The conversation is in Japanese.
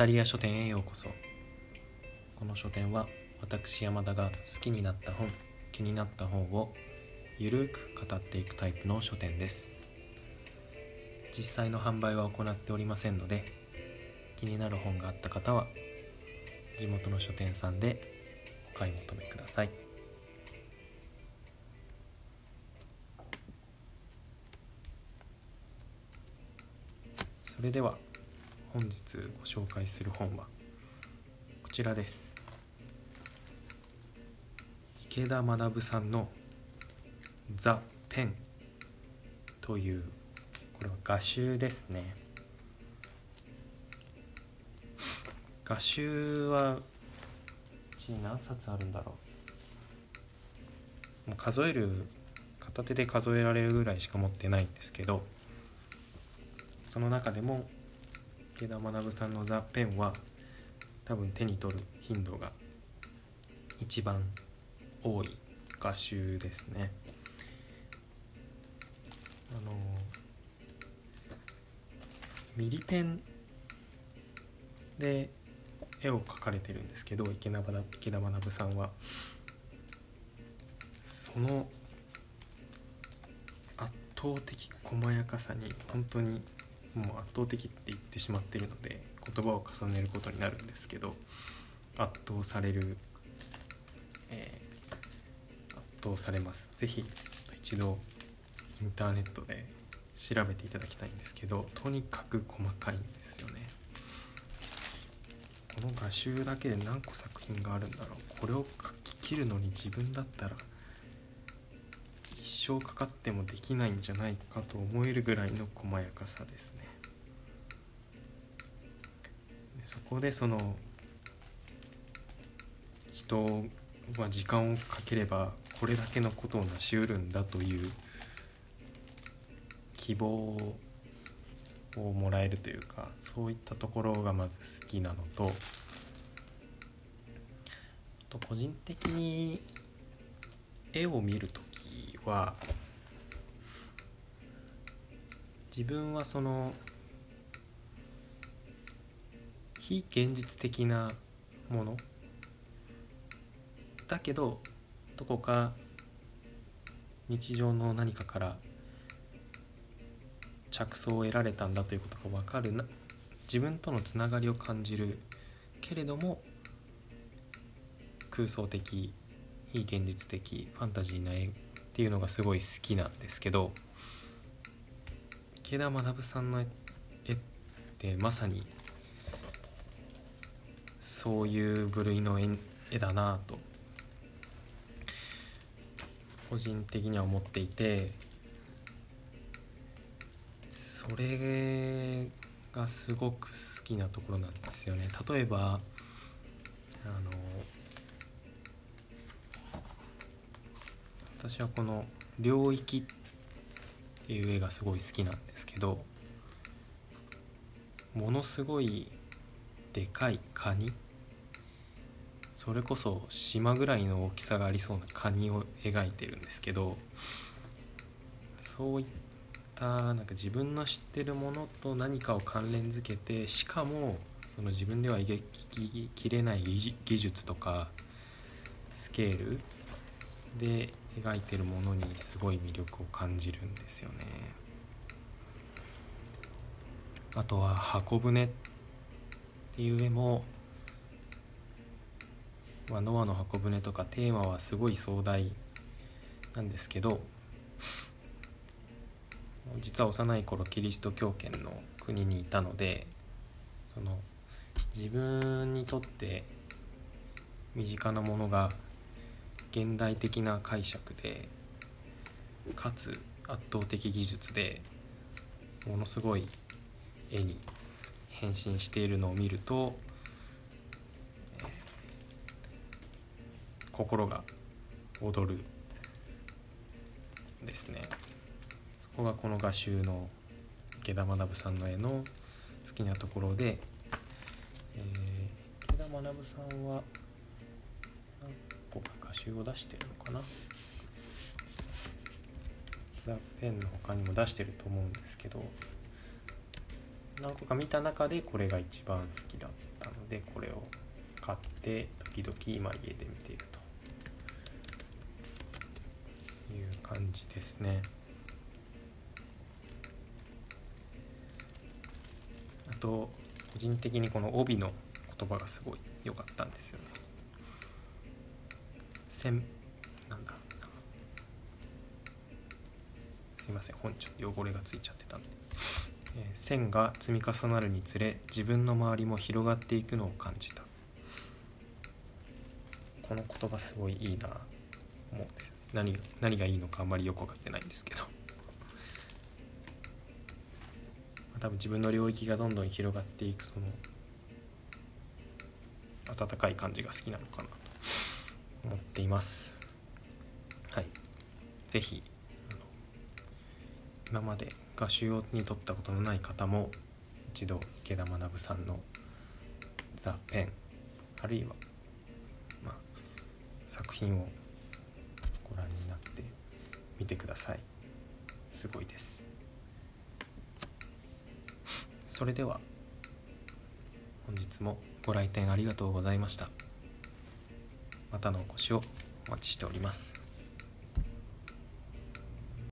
タリア書店へようこそ。この書店は私山田が好きになった本気になった本をゆるく語っていくタイプの書店です。実際の販売は行っておりませんので気になる本があった方は地元の書店さんでお買い求めください。それでは本日ご紹介する本はこちらです。池田学さんの「ザ・ペン」というこれは画集ですね。画集はうちに何冊あるんだろう。もう数える片手で数えられるぐらいしか持ってないんですけどその中でも池田学さんの「ザ・ペン」は多分手に取る頻度が一番多い画集ですね。あのミリペンで絵を描かれてるんですけど池田池田学さんはその圧倒的細やかさに本当にもう圧倒的って言ってしまってるので言葉を重ねることになるんですけど圧倒される、えー、圧倒されます。是非一度インターネットで調べていただきたいんですけどとにかく細かいんですよね。この画集だけで何個作品があるんだろう。これを書き切るのに自分だったら一生かかってもできないんじゃないかと思えるぐらいの細やかさですね。そこでその人は時間をかければこれだけのことを成し得るんだという希望をもらえるというかそういったところがまず好きなのとあと個人的に絵を見る時は。自分はその。非現実的なもの。だけどどこか。日常の何かから。着想を得られたんだということが分かるな。自分とのつながりを感じる。けれども。空想的非現実的ファンタジーな絵っていうのがすごい好きなんですけど池田学さんの絵ってまさにそういう部類の絵だなと個人的には思っていてそれがすごく好きなところなんですよね。例えばあの私はこの「領域」っていう絵がすごい好きなんですけどものすごいでかいカニ。それこそ島ぐらいの大きさがありそうなカニを描いてるんですけどそういったなんか自分の知ってるものと何かを関連づけてしかもその自分では描ききれない技術とかスケールで描いてるものにすごい魅力を感じるんですよね。あとは箱舟っていう絵もまあ、ノアの箱舟とかテーマはすごい壮大なんですけど実は幼い頃キリスト教圏の国にいたのでその自分にとって身近なものが現代的な解釈でかつ圧倒的技術でものすごい絵に変身しているのを見ると心が躍るですね。そこがこの画集の池田学さんの絵の好きなところで、えー、池田学さんは何個か画集を出してるのかな。ザ・ペンの他にも出してると思うんですけど何個か見た中でこれが一番好きだったのでこれを買って時々今家で見ていると。いう感じですね。あと個人的にこの帯の言葉がすごい良かったんですよね。線なんだすいません本ちょっと汚れがついちゃってたんで、えー線が積み重なるにつれ自分の周りも広がっていくのを感じた。この言葉すごいいいな思うんですよ。何何がいいのかあんまりよく分かってないんですけど。多分自分の領域がどんどん広がっていくその温かい感じが好きなのかなと。思っています。はい。是非今まで画集をに撮ったことのない方も一度池田学さんの「ザ・ペン」あるいは、まあ、作品をご覧になってみてください。すごいです。それでは本日もご来店ありがとうございました。またのお越しをお待ちしております。